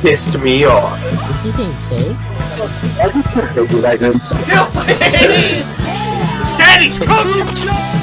pissed me off. This is insane. I just can't figure that out. Daddy's cooking!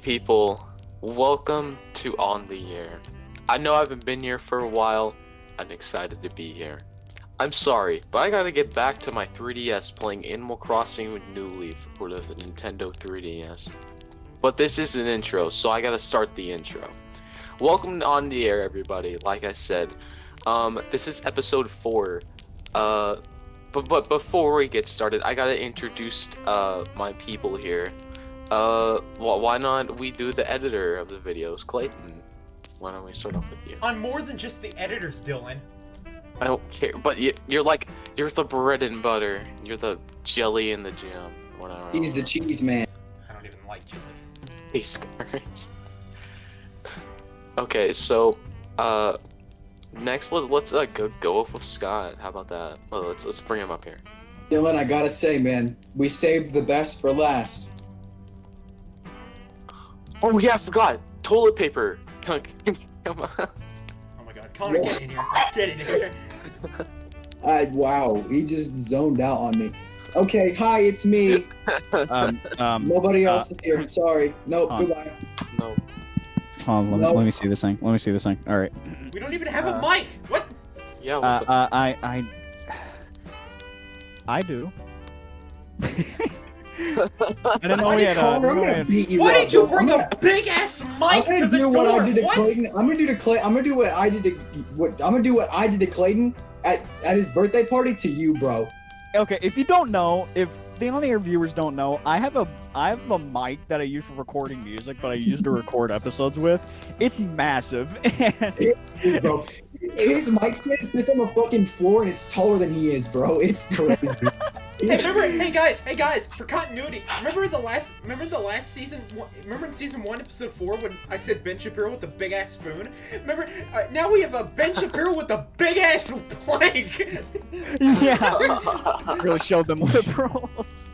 People, welcome to On the Air. I know I haven't been here for a while. I'm excited to be here. I'm sorry, but I gotta get back to my 3DS playing Animal Crossing with New Leaf for the Nintendo 3DS. But this is an intro, so I gotta start the intro. Welcome to On the Air, everybody. Like I said, um, this is episode four. Uh, but but before we get started, I gotta introduce uh my people here. Uh, wh- why not we do the editor of the videos, Clayton? Why don't we start off with you? I'm more than just the editors, Dylan. I don't care, but you, you're like you're the bread and butter. You're the jelly in the jam. Whatever. He's the cheese man. I don't even like jelly. Cheese curds. okay, so uh, next let, let's uh, go go up with Scott. How about that? Well, let's let's bring him up here. Dylan, I gotta say, man, we saved the best for last. Oh yeah, I forgot toilet paper. Come, come on. Oh my god. Connor, get in here. Get in here. I wow, he just zoned out on me. Okay, hi, it's me. um, um, Nobody uh, else is here. Sorry. Nope. uh, Goodbye. No. hold on, let, me, Nope. let me see this thing. Let me see this thing. All right. We don't even have a Uh, mic. What? Yeah. Uh, the- uh, I, I, I do. I didn't know Why we did had a. Connor, I'm gonna beat you Why up, did you bring I'm a gonna, big ass I'm mic to gonna the do door? what I did to what? Clayton. I'm gonna do to Clay. I'm gonna do what I did to what I'm gonna do what I did to Clayton at at his birthday party to you, bro. Okay, if you don't know, if the only viewers don't know, I have a I have a mic that I use for recording music, but I use to record episodes with. It's massive, and Dude, bro. His mic stand sits on the fucking floor and it's taller than he is, bro. It's crazy. Hey, remember? Hey guys, hey guys, for continuity, remember the last, remember the last season? Remember in season one, episode four, when I said Ben Shapiro with the big ass spoon? Remember? Uh, now we have a Ben Shapiro with the big ass plank. yeah, really showed them liberals.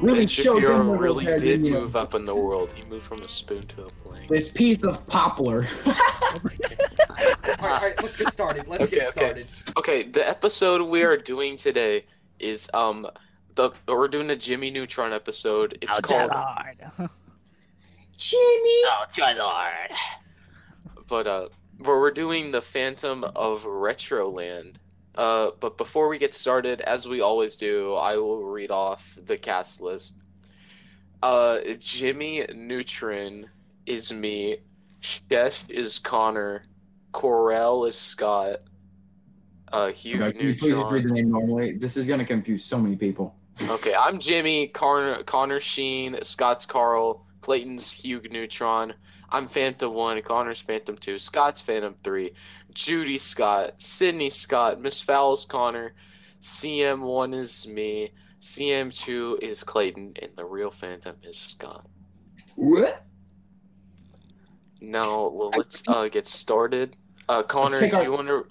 Really Ben showed Shapiro them what really hair, did didn't you? move up in the world. He moved from a spoon to a plank. This piece of poplar. all right, all right, let's get started. Let's Okay, get okay. started. Okay, the episode we are doing today is um the we're doing a Jimmy Neutron episode. It's called Jimmy. Oh, my lord. But uh but we're doing the Phantom of Retroland. Uh but before we get started, as we always do, I will read off the cast list. Uh Jimmy Neutron is me, Chef is Connor, Carl is Scott, uh Hugh Okay, you please read the Neutron. name normally? This is gonna confuse so many people. Okay, I'm Jimmy, Connor, Connor Sheen, Scott's Carl, Clayton's Hugh Neutron. I'm Phantom 1, Connor's Phantom 2, Scott's Phantom 3, Judy Scott, Cindy Scott, Miss Fowl's Connor, CM1 is me, CM2 is Clayton, and the real Phantom is Scott. What? Now, well, let's uh, get started. Uh, Connor, do you want to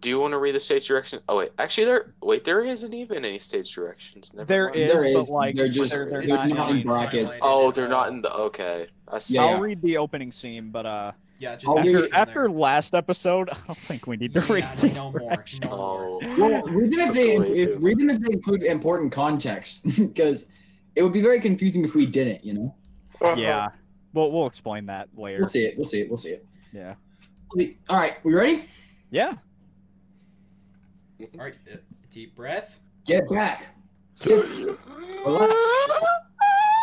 do you want to read the stage direction? Oh wait, actually, there wait, there isn't even any stage directions. Never There mind. is, There but is, like they're just- they're, they're they're not. not in in- brackets. Oh, they're not in the okay. I see. Yeah, I'll yeah. read the opening scene, but uh, Yeah, just after, after after last episode, I don't think we need to read yeah, the no more, no more. Well, read them if they That's if, read them if they include important context, because it would be very confusing if we didn't. You know. Yeah, we'll we'll explain that later. We'll see it. We'll see it. We'll see it. Yeah, All right, we ready? yeah. All right, uh, deep breath. Get back. Sit. Relax.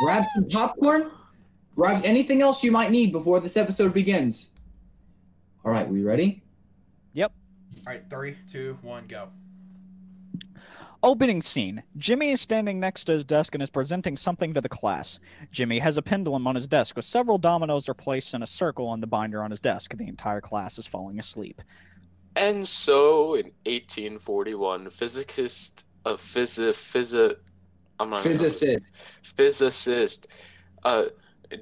Grab some popcorn. Grab anything else you might need before this episode begins. All right, we ready? Yep. All right, three, two, one, go. Opening scene. Jimmy is standing next to his desk and is presenting something to the class. Jimmy has a pendulum on his desk with several dominoes are placed in a circle on the binder on his desk. The entire class is falling asleep. And so, in 1841, physicist, a physi, physi, I'm not Physicist. physicist, uh,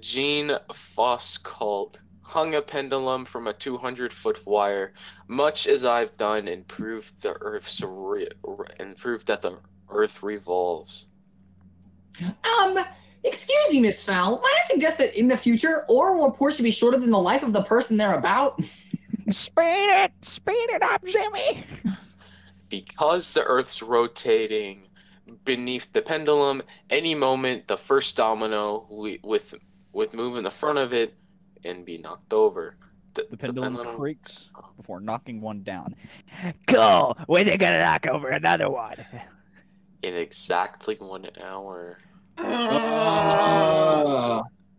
Jean Foucault hung a pendulum from a 200 foot wire, much as I've done, and proved the Earth's re- re- and proved that the Earth revolves. Um, excuse me, Miss Fowl. Might I suggest that in the future, oral reports should be shorter than the life of the person they're about? Speed it! Speed it up, Jimmy! Because the Earth's rotating beneath the pendulum, any moment the first domino we, with with moving the front of it and be knocked over. The pendulum creaks before knocking one down. Cool! When they gonna knock over another one? in exactly one hour. Uh,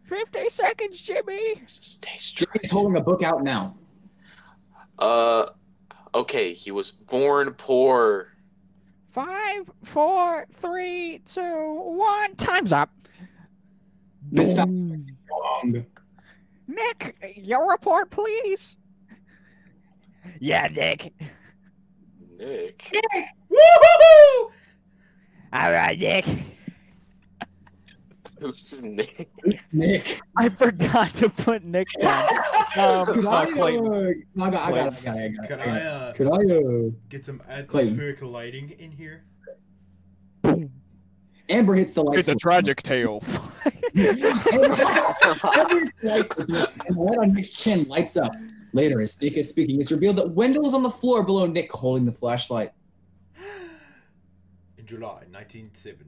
50 seconds, Jimmy! Stay straight. Jimmy's holding a book out now. Uh, okay, he was born poor. Five, four, three, two, one. Time's up. Miss Fowl. Wrong. Nick, your report, please. Yeah, Nick. Nick. Nick. Woohoo! All right, Nick. Who's Nick? Nick. I forgot to put Nick down. Um, Could I, uh, Clayton. I got, I got, it, I got, it, I got, Could I got I it. uh, Could I, uh, get some Clayton. atmospheric lighting in here? Amber hits the light It's a tragic tale. Amber, Amber the light switch, and the light on Nick's chin lights up. Later, as Nick is speaking, it's revealed that Wendell is on the floor below Nick holding the flashlight. In July 1907,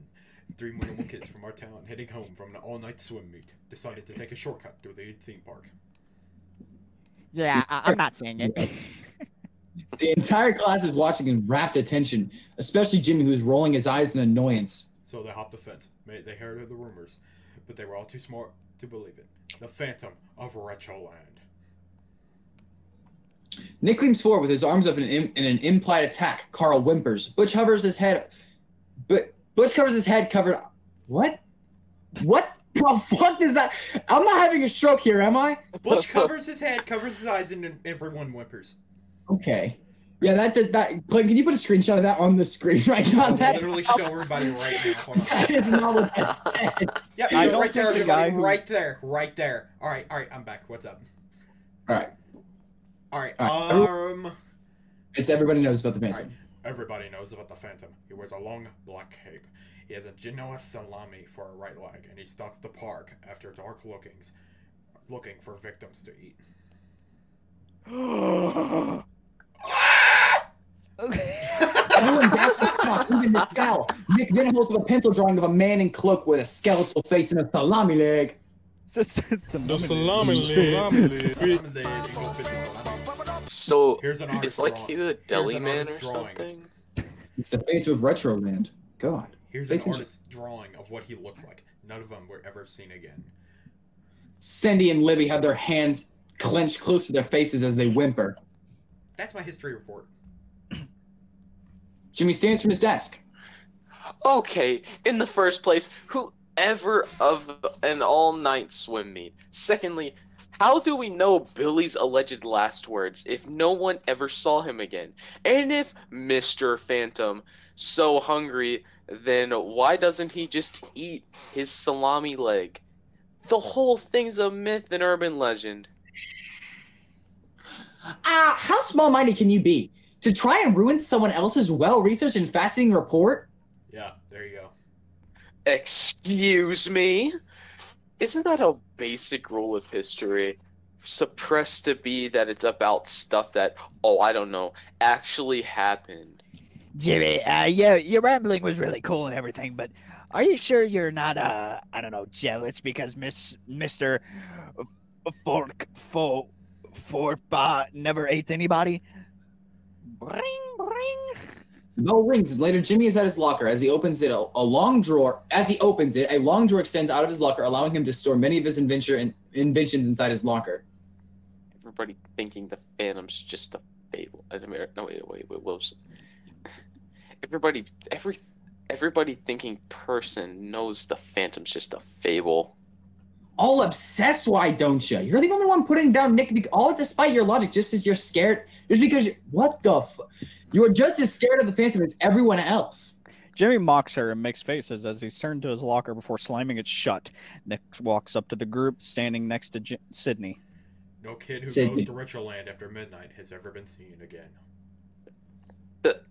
three Monomoy kids from our town heading home from an all-night swim meet decided to take a shortcut through the theme park. yeah, I- I'm not saying it. The entire class is watching in rapt attention, especially Jimmy, who's rolling his eyes in annoyance. So they hopped the fence. They heard of the rumors, but they were all too smart to believe it. The Phantom of Retroland. Nick leans forward with his arms up in an, in an implied attack. Carl whimpers. Butch hovers his head. But Butch covers his head covered. What? What the fuck is that? I'm not having a stroke here, am I? Butch covers his head, covers his eyes, and everyone whimpers. Okay. Yeah, that that, that Clint, can you put a screenshot of that on the screen right now? I'll That, literally show everybody right now. Hold on. that is not what that says. Yeah, I you're don't right there, think the guy who- Right there, right there. All right, all right, I'm back. What's up? All right. All right, All um, It's everybody knows about the Phantom. Alright. everybody knows about the Phantom. He wears a long black cape. He has a Genoa salami for a right leg, and he stalks the park after dark lookings, looking for victims to eat. Everyone gasps with even Nick Nick then holds up a pencil drawing of a man in cloak with a skeletal face and a salami leg. The salami leg. Salami leg, you go fit the salami. So Here's an it's like drawing. he the deli an man or drawing. something. It's the Fates of Retroland. God. Here's Pay an attention. artist's drawing of what he looks like. None of them were ever seen again. Cindy and Libby have their hands clenched close to their faces as they whimper. That's my history report. Jimmy stands from his desk. Okay, in the first place, whoever of an all-night swim meet. Secondly, how do we know Billy's alleged last words if no one ever saw him again? And if Mr. Phantom so hungry, then why doesn't he just eat his salami leg? The whole thing's a myth and urban legend. Ah, how small-minded can you be? To try and ruin someone else's well-researched and fascinating report? Yeah, there you go. Excuse me? Isn't that a basic rule of history? Suppressed to be that it's about stuff that, oh, I don't know, actually happened. Jimmy, uh, yeah, your rambling was really cool and everything, but are you sure you're not, uh, I don't know, jealous because Miss Mister Fork Fo Forba never ate anybody? Bring, bring. The bell rings, and later Jimmy is at his locker. As he opens it, a, a long drawer. As he opens it, a long drawer extends out of his locker, allowing him to store many of his invention and inventions inside his locker. Everybody thinking the Phantom's just a fable. I mean, No, wait, wait, wait, Wilson. everybody, every, everybody thinking person knows the Phantom's just a fable. All obsessed? Why don't you? You're the only one putting down Nick. bec- All despite your logic, just as you're scared. Just because you, what the? F- you're just as scared of the Phantom as everyone else. Jimmy mocks her and makes faces as he's turned to his locker before slamming it shut. Nick walks up to the group, standing next to J- Sydney. No kid who Sydney. goes to Retroland after midnight has ever been seen again. The,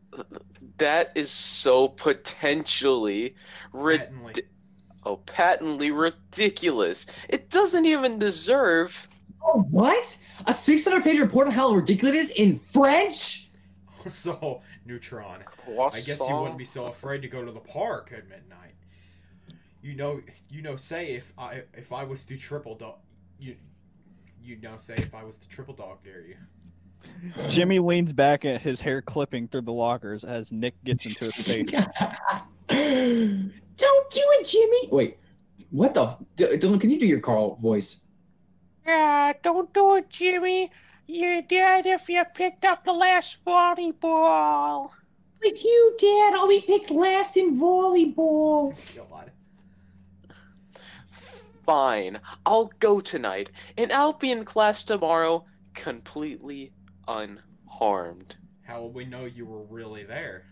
that is so potentially rid- Patently. Oh patently ridiculous. It doesn't even deserve. Oh, what? A 600 page report on how ridiculous it is in French? So, Neutron, I guess you wouldn't be so afraid to go to the park at midnight. You know, you know, say if I if I was to triple dog, you you know, say if I was to triple dog dare you. Jimmy leans back at his hair clipping through the lockers as Nick gets into his face. Don't do it, Jimmy. Wait, what the? f- D- Dylan, can you do your Carl voice? Yeah, don't do it, Jimmy. You're dead if you picked up the last volleyball. With you, Dad, I'll be picked last in volleyball. God. Fine, I'll go tonight, and I'll be in class tomorrow completely unharmed. How will we know you were really there?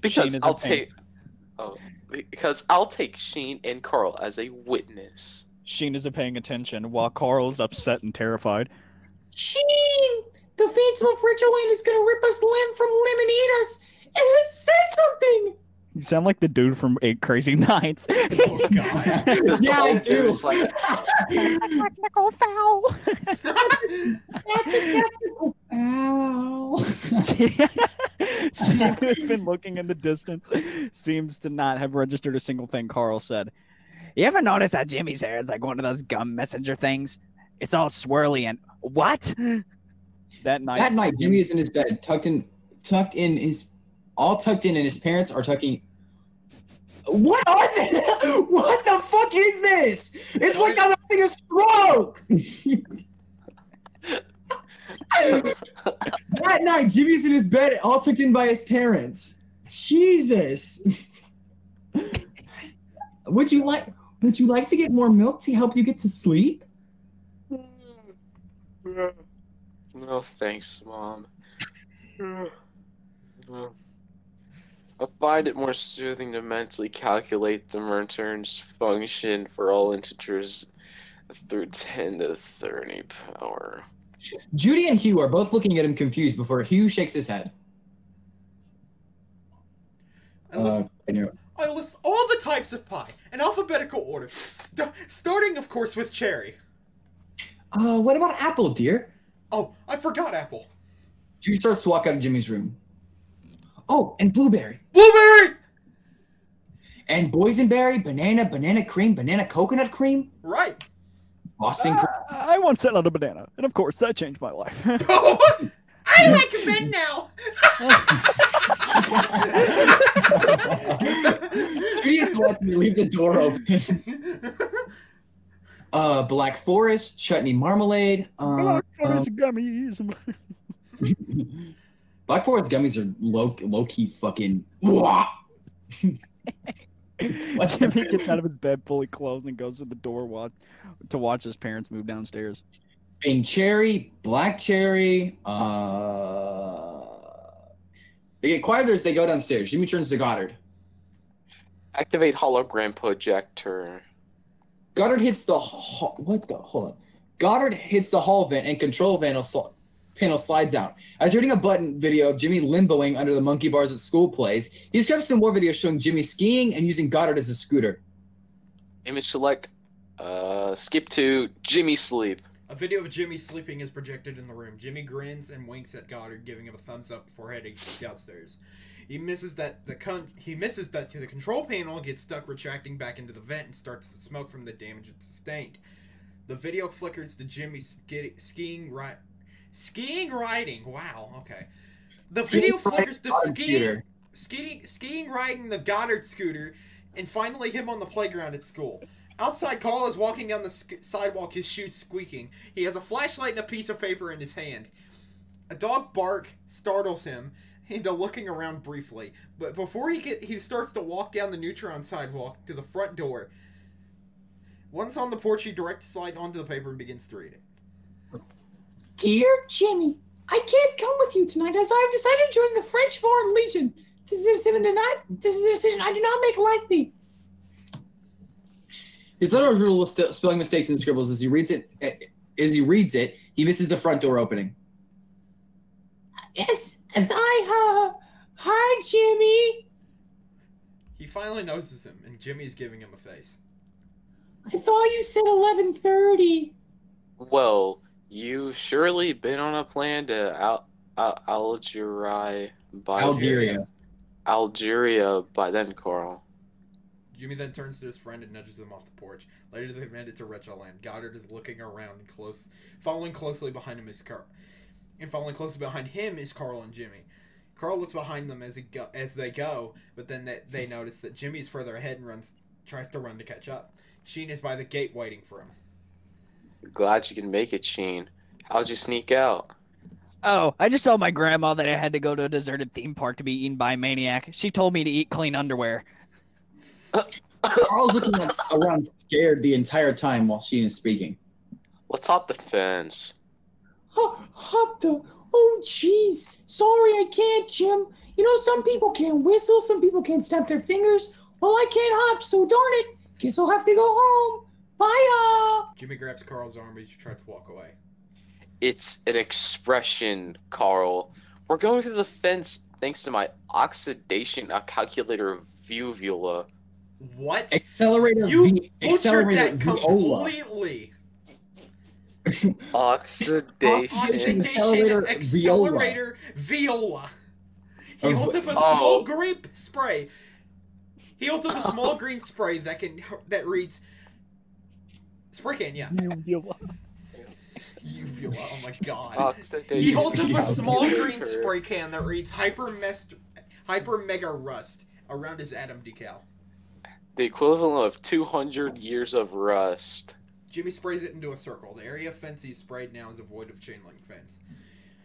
Because I'll a take. Oh, because I'll take Sheen and Carl as a witness. Sheen isn't paying attention while Carl is upset and terrified. Sheen, the Phantom of Ridgeline is gonna rip us limb from limb and eat us. And then say something. You sound like the dude from Eight Crazy Nights. Oh God. yeah, I Dude, do. it's like- Technical foul. Ow. Sheen, who has been looking in the distance, seems to not have registered a single thing Carl said. You ever notice that Jimmy's hair is like one of those gum messenger things? It's all swirly and what? That night, That night, Jimmy is in his bed, tucked in, tucked in his, all tucked in, and his parents are tucking. What are they? What the fuck is this? It's like I'm having a stroke. that night, Jimmy's in his bed, all tucked in by his parents. Jesus. would you like? Would you like to get more milk to help you get to sleep? No, thanks, Mom. I find it more soothing to mentally calculate the return's function for all integers through 10 to the 30 power. Judy and Hugh are both looking at him confused before Hugh shakes his head. I Uh, list, know. I list all the types of pie in alphabetical order, st- starting, of course, with cherry. Uh, what about apple, dear? Oh, I forgot apple. Judy starts to walk out of Jimmy's room. Oh, and blueberry. Blueberry. And boysenberry, banana, banana cream, banana coconut cream, Right. Boston cream. I once sat on a banana, and of course that changed my life. I like a bed now. Judy has lets me leave the door open. Uh, black forest, chutney marmalade. Uh, Black Forest gummies. Black Forest gummies are low, low key fucking. Wah! What? Jimmy gets out of his bed fully clothed and goes to the door watch, to watch his parents move downstairs. Bing cherry, black cherry. Uh, they get quieter as they go downstairs. Jimmy turns to Goddard. Activate hologram projector. Goddard hits the hall, what the hold on. Goddard hits the hall vent and control panel sl- panel slides out. As reading a button video of Jimmy limboing under the monkey bars at school plays, he skips to more videos showing Jimmy skiing and using Goddard as a scooter. Image select. Uh, skip to Jimmy sleep. A video of Jimmy sleeping is projected in the room. Jimmy grins and winks at Goddard, giving him a thumbs up before heading downstairs. He misses that the con- he misses that to the control panel, gets stuck retracting back into the vent, and starts to smoke from the damage it sustained. The video flickers to Jimmy ski- skiing right, skiing riding. Wow, okay. The video flickers the skiing, skiing, skiing riding the Goddard scooter, and finally him on the playground at school. Outside, Carl is walking down the sk- sidewalk, his shoes squeaking. He has a flashlight and a piece of paper in his hand. A dog bark startles him. into looking around briefly. But before he get, he starts to walk down the neutron sidewalk to the front door. Once on the porch, he directs his light onto the paper and begins to read it. Dear Jimmy, I can't come with you tonight as I have decided to join the French Foreign Legion. This is a decision not, This is a decision I do not make lightly. His letter is riddled with st- spelling mistakes and scribbles. As he reads it, eh, as he reads it, he misses the front door opening. Yes, as I uh, hi Jimmy. He finally notices him, and Jimmy's giving him a face. I thought you said eleven thirty. Well, you've surely been on a plan to Al- Al- Algeria by Algeria. Algeria by then, Carl. Jimmy then turns to his friend and nudges him off the porch. Later, they made it to Retro Land. Goddard is looking around and close, following closely behind him is Carl, and following closely behind him is Carl and Jimmy. Carl looks behind them as he go, as they go, but then they, they notice that Jimmy's further ahead and runs, tries to run to catch up. Sheen is by the gate waiting for him. Glad you can make it, Sheen. How'd you sneak out? Oh, I just told my grandma that I had to go to a deserted theme park to be eaten by a maniac. She told me to eat clean underwear. Carl's looking like, around scared the entire time while Sheen is speaking. Let's hop the fence. Hop, hop the. Oh, jeez. Sorry, I can't, Jim. You know, some people can't whistle, some people can't snap their fingers. Well, I can't hop, so darn it. Guess I'll have to go home. Bye, uh. Jimmy grabs Carl's arm as he tries to walk away. It's an expression, Carl. We're going through the fence thanks to my oxidation calculator vuvula. What? Accelerator You V. butchered Accelerator that Viola. completely. Oxidation. Oxidation Accelerator accelerator viola. He Of- holds up a Oh. small green spray. He holds up a small green spray that can that reads spray can. Yeah, uvula. Oh my god. Oxidation. He holds up a small green spray can that reads hyper mest hyper mega rust around his atom decal. The equivalent of 200 years of rust. Jimmy sprays it into a circle. The area of fence he sprayed now is a void of chain link fence.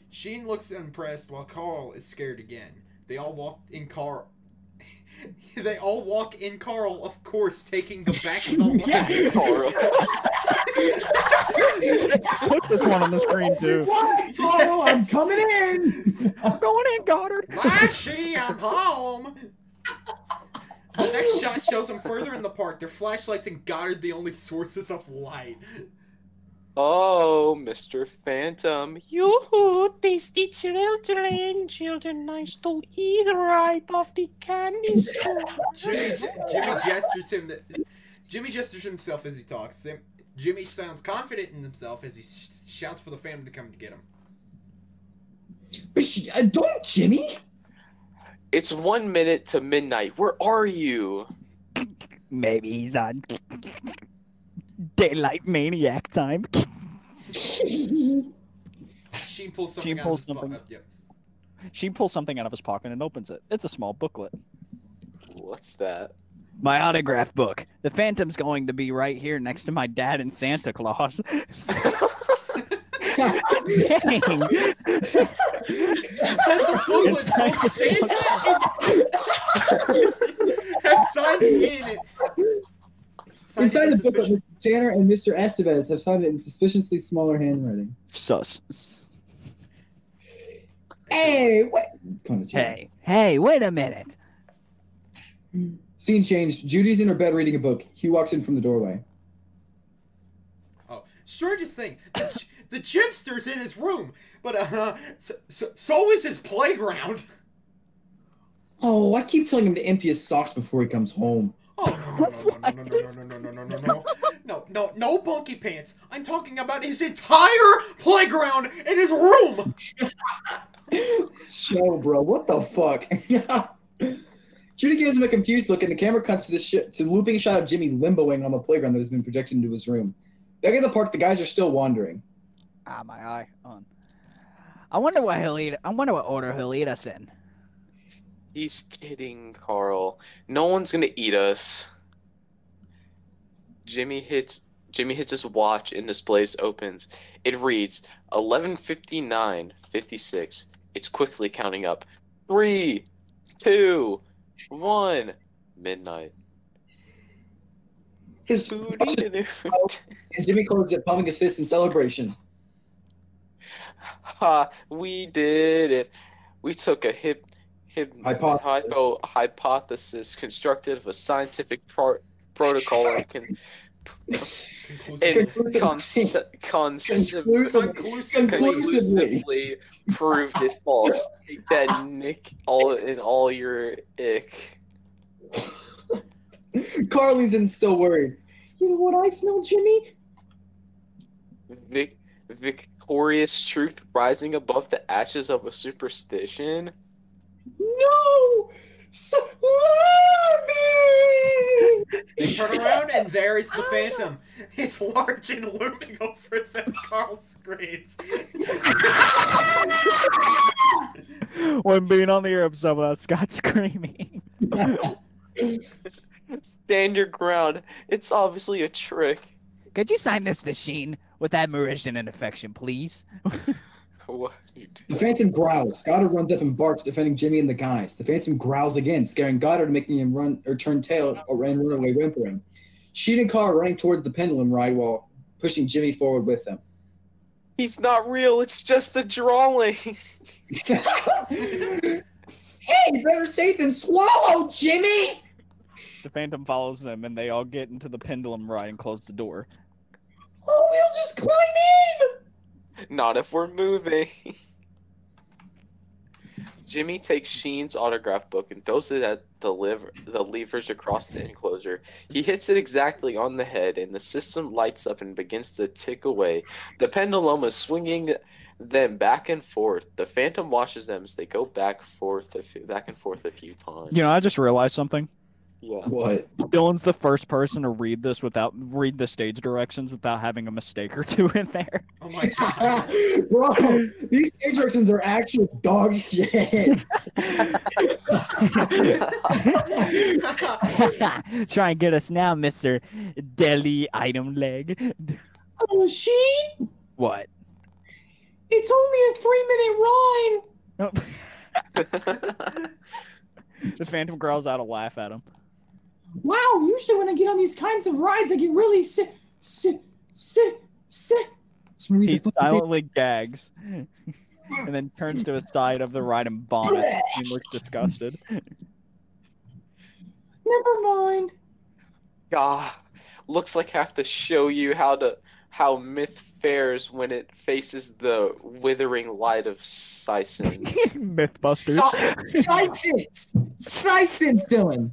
Sheen looks impressed while Carl is scared again. They all walk in Carl. they all walk in Carl, of course, taking the back of the line. Yeah. Carl. Put this one on the screen too. What? Carl, I'm coming in. I'm going in, Goddard. Bye, she, I'm home. The next shot shows them further in the park. Their flashlights and Goddard the only sources of light. Oh, Mr. Phantom. You tasty children. Children, I stole either ripe off the candy store. Jimmy, Jimmy gestures him. That, Jimmy gestures himself as he talks. Jimmy sounds confident in himself as he sh- shouts for the family to come to get him. But sh- uh, don't, Jimmy. It's one minute to midnight. Where are you? Maybe he's on daylight maniac time. Sheen pulls something Sheen out pulls of his bu- something. uh, yep. She pulls something out of his pocket and opens it. It's a small booklet. What's that? My autograph book. The Phantom's going to be right here next to my dad and Santa Claus. Dang. Inside the booklet, called Santa has signed in it. Signed Inside the booklet, Santa and Mr. Estevez have signed it in suspiciously smaller handwriting. Sus. Hey, wait. Come to hey, hey, wait a minute. Scene changed. Judy's in her bed reading a book. He walks in from the doorway. Oh, strangest thing, the, ch- the chipster's in his room, but uh, so, so, so is his playground. Oh, I keep telling him to empty his socks before he comes home. Oh no no no no no no no no no no no no no no no bunky pants! I'm talking about his entire playground in his room. Show, bro. What the fuck? Judy gives him a confused look, and the camera cuts to the sh- to looping shot of Jimmy limboing on the playground that has been projected into his room. Back at the park, the guys are still wandering. Ah, my eye. On. I wonder what he'll eat. I wonder what order he'll eat us in. He's kidding, Carl. No one's gonna eat us. Jimmy hits Jimmy hits his watch and this place opens. It reads 11:59:56. It's quickly counting up. Three, two, one. Midnight. His Booty and Jimmy closes it, pumping his fist in celebration. Ha! We did it. We took a hip Hypothesis. hypo, hypothesis constructed of a scientific pro- protocol and can and Conclusively. proved it false. Take that, Nick, all in all your ick. Carl leans in, still worried. You know what I smell, Jimmy? Vic- victorious truth rising above the ashes of a superstition. No! So- They turn around and there is the Phantom. It's large and looming over them Carl screams. when being on the air episode without Scott screaming. Stand your ground. It's obviously a trick. Could you sign this to Sheen with admiration and affection, please? What? The Phantom growls. Goddard runs up and barks, defending Jimmy and the guys. The Phantom growls again, scaring Goddard, and making him run or turn tail or and run away whimpering. Sheen and Carl are running towards the pendulum ride while pushing Jimmy forward with them. He's not real. It's just a drawing. hey, better safe than swallow, Jimmy! The Phantom follows them, and they all get into the pendulum ride and close the door. Oh, we'll just climb in! Not if we're moving. Jimmy takes Sheen's autograph book and throws it at the liver, the levers across the enclosure. He hits it exactly on the head, and the system lights up and begins to tick away. The pendulum is swinging them back and forth. The Phantom watches them as they go back forth, a few, back and forth a few times. You know, I just realized something. Yeah. What? Dylan's the first person to read this without read the stage directions without having a mistake or two in there. Oh my god. Bro, these stage directions are actual dog shit. Try and get us now, Mister Deli Item Leg. oh, Sheen? What? It's only a three minute ride. the Phantom growls out a laugh at him. Wow, usually when I get on these kinds of rides, I get really sick, sick, sick, sick. Let's read He the fucking silently gags and then turns to his side of the ride and vomits. He looks disgusted. Never mind. God, looks like I have to show you how to how myth fares when it faces the withering light of Sison. Mythbusters. Science! Science, Dylan!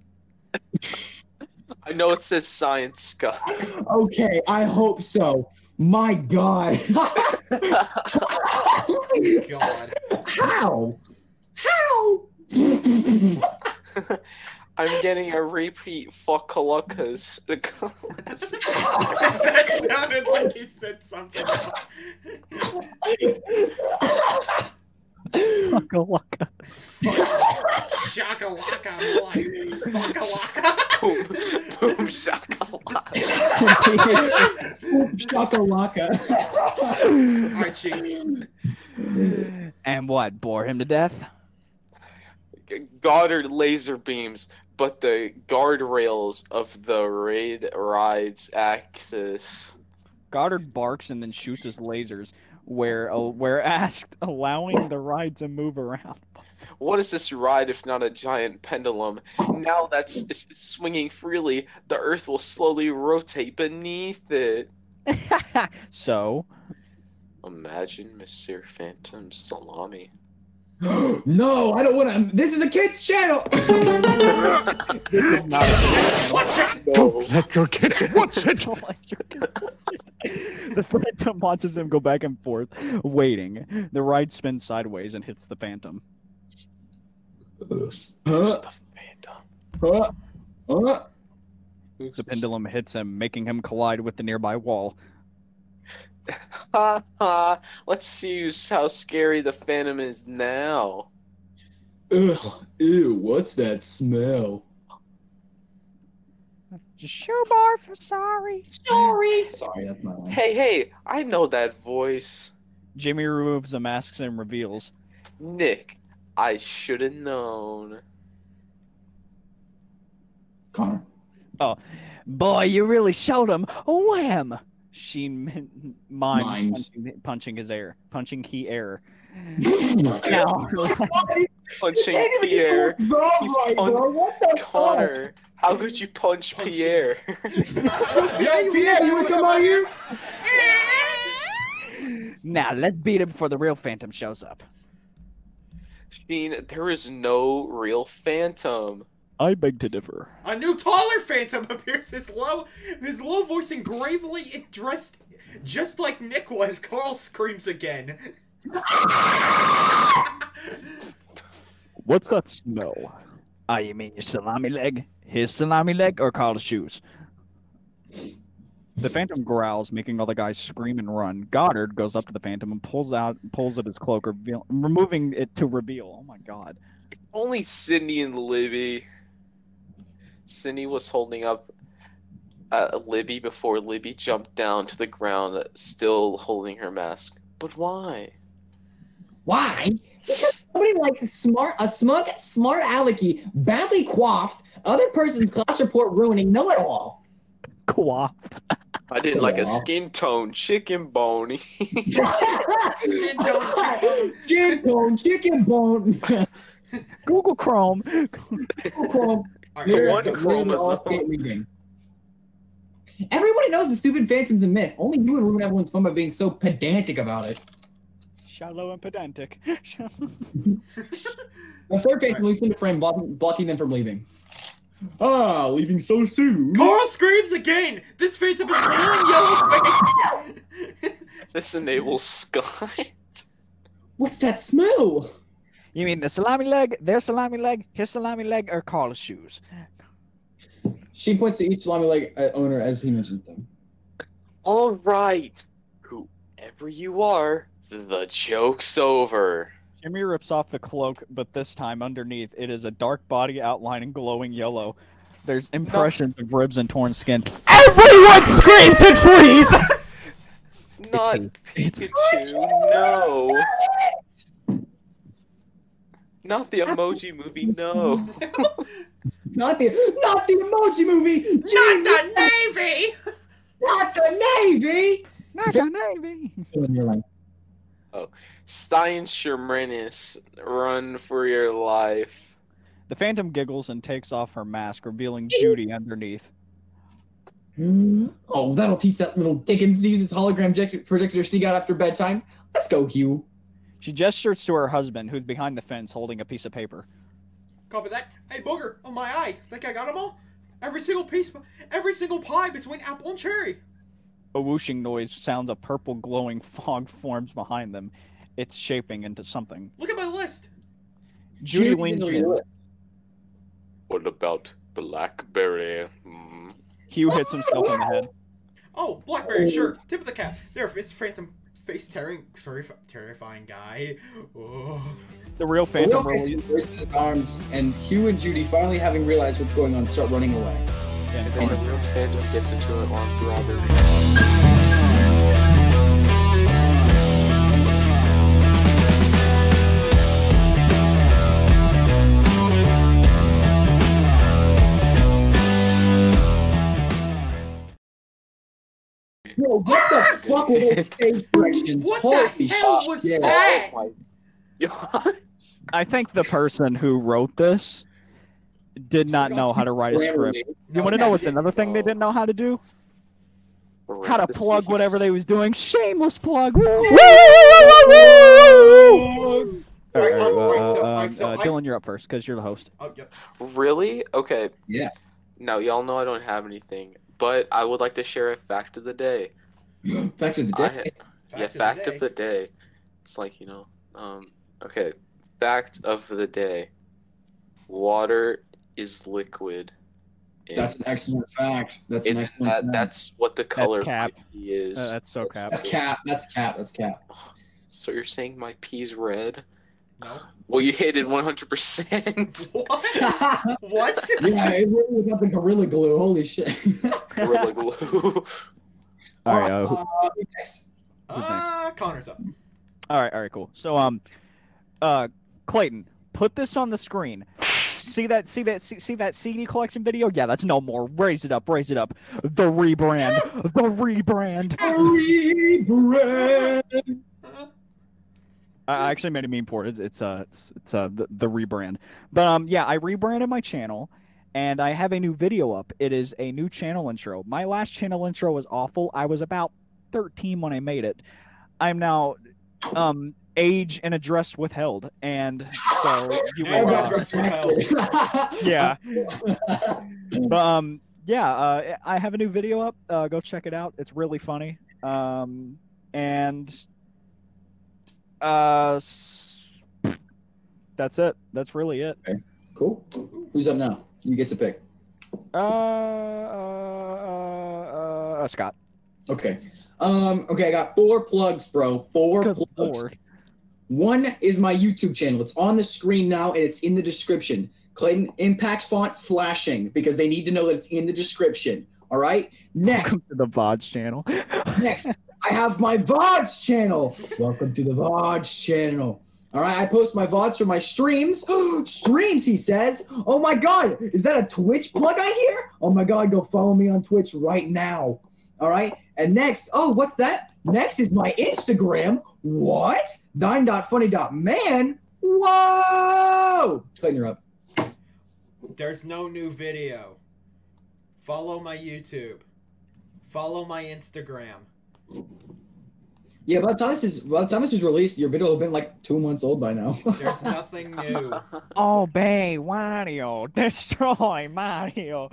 I know it says science, Scott. Okay, I hope so. My god. God. How? How? I'm getting a repeat for fuckaluckas. that sounded like he said something else. Waka Shaka waka. Shakalaka, I'm like, fuckalaka. boom, boom, shakalaka. Shakalaka. Archie. And what? Bore him to death? Goddard laser beams, but the guardrails of the raid ride's axis. Goddard barks and then shoots his lasers, where uh, where asked, allowing the ride to move around. What is this ride if not a giant pendulum? Now that's it's swinging freely, the Earth will slowly rotate beneath it. so, Imagine Mr. Phantom Salami. no, I don't want to. This is a kid's channel. this is not a Watch it! Don't let your kids watch it. the Phantom watches him go back and forth, waiting. The ride spins sideways and hits the Phantom. Who's the Phantom? Huh? Huh? The pendulum hits him, making him collide with the nearby wall. Ha ha! Let's see how scary the Phantom is now. Ugh, ew, what's that smell? Shoe barf, sorry. Sorry. Sorry, that's my line. Hey, hey! I know that voice. Jimmy removes the masks and reveals. Nick, I should have known. Connor. Oh, boy, you really showed him. Wham! She m- mimed Mimes. punching, punching his air, punching key air. now, Now, Punching Pierre. He's pun- What the Connor, how could you punch Punch- Pierre? Yo, Pierre, you would come out here? now let's beat him before the real Phantom shows up. Sheen, there is no real phantom. I beg to differ. A new taller phantom appears. His low, his low voice and gravely dressed, just like Nick was. Carl screams again. What's that smell? Ah, you mean your salami leg? His salami leg or Carl's shoes? The Phantom growls, making all the guys scream and run. Goddard goes up to the Phantom and pulls out, pulls at his cloak, reveal, removing it to reveal. Oh my God! Only Cindy and Libby. Cindy was holding up uh, Libby before Libby jumped down to the ground, still holding her mask. But why? Why? Because nobody likes a smart, a smug, smart alecky, badly coiffed, other person's class report ruining know-it-all. Coiffed. I didn't like a skin tone, chicken bony. Skin tone, Skin tone, chicken bone. Google Chrome. Alright, We're- One we're in the chromosome. Everybody knows the stupid phantom's a myth. Only you would ruin everyone's fun by being so pedantic about it. Shallow and pedantic. The third phantom leaves into frame, blocking, blocking them from leaving. Ah, leaving so soon. Carl screams again. This phantom is wearing yellow face. this enables Sky. What's that smell? You mean the salami leg, their salami leg, his salami leg, or Carl's shoes? She points to each salami leg uh, owner as he mentions them. All right, whoever you are, the joke's over. Jimmy rips off the cloak, but this time underneath it is a dark body outline in glowing yellow. There's impressions of ribs and torn skin. Everyone screams and flees. Not It's Pikachu, no. Not the emoji movie, no. Not the not the emoji movie. Not the Navy. Not the Navy. Not the Navy. And you're like, Stein Shermanis, run for your life. The Phantom giggles and takes off her mask, revealing Judy underneath. "Hmm? Oh, that'll teach that little Dickens to use his hologram projector to sneak out after bedtime. Let's go, Hugh. She gestures to her husband, who's behind the fence holding a piece of paper. Copy that. Hey, booger on my eye. Think I got them all? Every single piece, every single pie between apple and cherry. A whooshing noise sounds a purple glowing fog forms behind them. It's shaping into something. Look at my list. Judy Judy's in. What about Blackberry? Hmm. Hugh hits himself in the head. Oh, Blackberry, sure. Tip of the cap. There, it's Phantom face tearing, terrif- terrifying guy. Oh. The real The real Phantom Phantom releases. raises his arms, and Hugh and Judy, finally having realized what's going on, start running away. And the real Phantom gets into an armed robbery. Yo, what the fuck were those stage directions? What Holy the hell shit. was Yeah. that? Oh my gosh. I think the person who wrote this did not know how to write a script. You want to know what's another thing they didn't know how to do? How to plug whatever they was doing. Shameless plug. Woo! Alright, Alright, um, uh, uh, uh, Dylan, you're up first because you're the host. Oh, yep. Really? Okay. Yeah. Now, y'all know I don't have anything, but I would like to share a fact of the day. Back of the I day. ha- yeah, fact of the day. It's like, you know, um, okay. Fact of the day. Water is liquid. and That's an excellent fact. That's an excellent that- fact. that's what the color of cap. pee is. Uh, that's so cap. That's cap. That's cap. That's cap. So you're saying my pee's red? No. Well, you hit it 100%. What? what? yeah, it really was up in Gorilla Glue. Holy shit. Gorilla glue. All right, uh, who- Uh, next? Ah, Connor's up. all right, all right, cool. So, um, uh, Clayton, put this on the screen. See that? See that? See, see that CD collection video? Yeah, that's no more. Raise it up. Raise it up. The rebrand. the rebrand. The Rebrand. I actually made a meme for it. It's it's uh it's it's uh the, the rebrand. But um yeah, I rebranded my channel and I have a new video up. It is a new channel intro. My last channel intro was awful. I was about 13 when I made it. I'm now um age and address withheld and so you will, uh, yeah. But um yeah, uh I have a new video up. Uh go check it out. It's really funny. Um and uh that's it. That's really it. okay. Cool. Who's up now? You get to pick. Uh, uh, uh, uh Scott. Okay. Um. Okay. I got four plugs, bro. Four plugs. lord. One is my YouTube channel. It's on the screen now, and it's in the description. Clayton Impact font flashing because they need to know that it's in the description. All right. Next, Welcome to the VODs channel. next, I have my VODs channel. Welcome to the VODs channel. All right, I post my VODs for my streams. streams, he says. Oh my God, is that a Twitch plug I hear? Oh my God, go follow me on Twitch right now. All right, and next, oh, what's that? Next is my Instagram. What? Dine.funny.man. Whoa! Clayton, you're up. There's no new video. Follow my YouTube. Follow my Instagram. Yeah, by the time this is by the time this is released, your video will have been like two months old by now. There's nothing new. Obey Wario. Destroy Mario.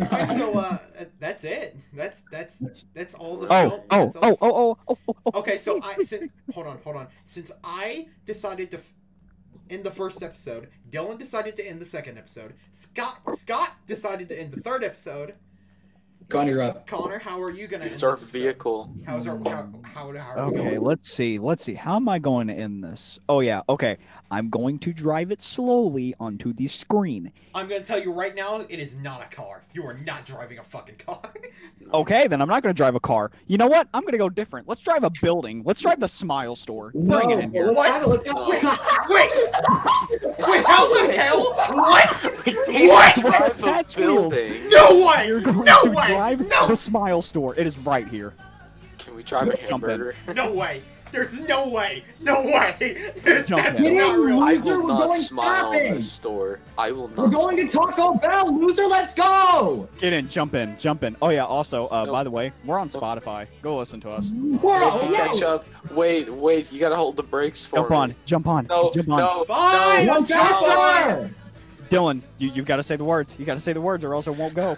Alright, so uh, that's it. That's that's that's all the. Oh, film- oh, that's all oh, the- oh, oh, oh, oh. Okay, so I since hold on, hold on. Since I decided to f- end the first episode, Dylan decided to end the second episode. Scott Scott decided to end the third episode. Connor, you're up. Connor, how are you gonna end It's our this vehicle. How's our how how, how are we Okay, going? let's see. Let's see. How am I going to end this? Oh yeah. Okay. I'm going to drive it slowly onto the screen. I'm gonna tell you right now, it is not a car. You are not driving a fucking car. Okay, then I'm not going to drive a car. You know what? I'm going to go different. Let's drive a building. Let's drive the Smile Store. Bring it in here. let's have it, let's have it. Wait, wait, how the hell? What? What? What? Drive a Catch wheel. building. No way! You're going No to way! drive No! the Smile Store. It is right here. Can we drive a Jump in. hamburger? No way! There's no way! No way! There's, Jump that's in. Get not real. I Loser, will we're not going smile shopping. in the store. I will not. We're going to smile. Taco Bell, loser. Let's go. Get in, jump in, jump in. Oh yeah, also, uh, Nope. by the way, we're on Spotify. Go listen to us. We're yeah. Wait, wait. You gotta hold the brakes for Jump me. on, jump on, No, jump on. no, Fine, no. I'm One faster. Dylan, you you've got to say the words. You got to say the words, or else it won't go.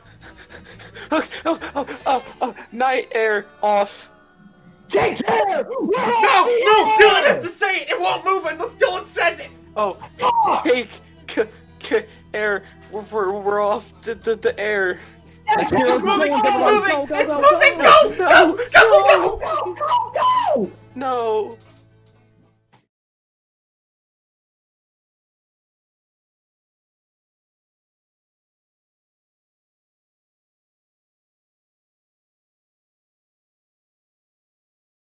oh, oh, oh, oh, night air off. Take care. We're No, on the no, Dylan has to say it! It won't move unless Dylan says it! Oh, take c- c- air. We're, we're, we're off the, the, the air. Let's It's it. moving! Go, It's go, moving! go, go, It's go, moving! go. Go! Go! Go! Go! Go, go, go. No.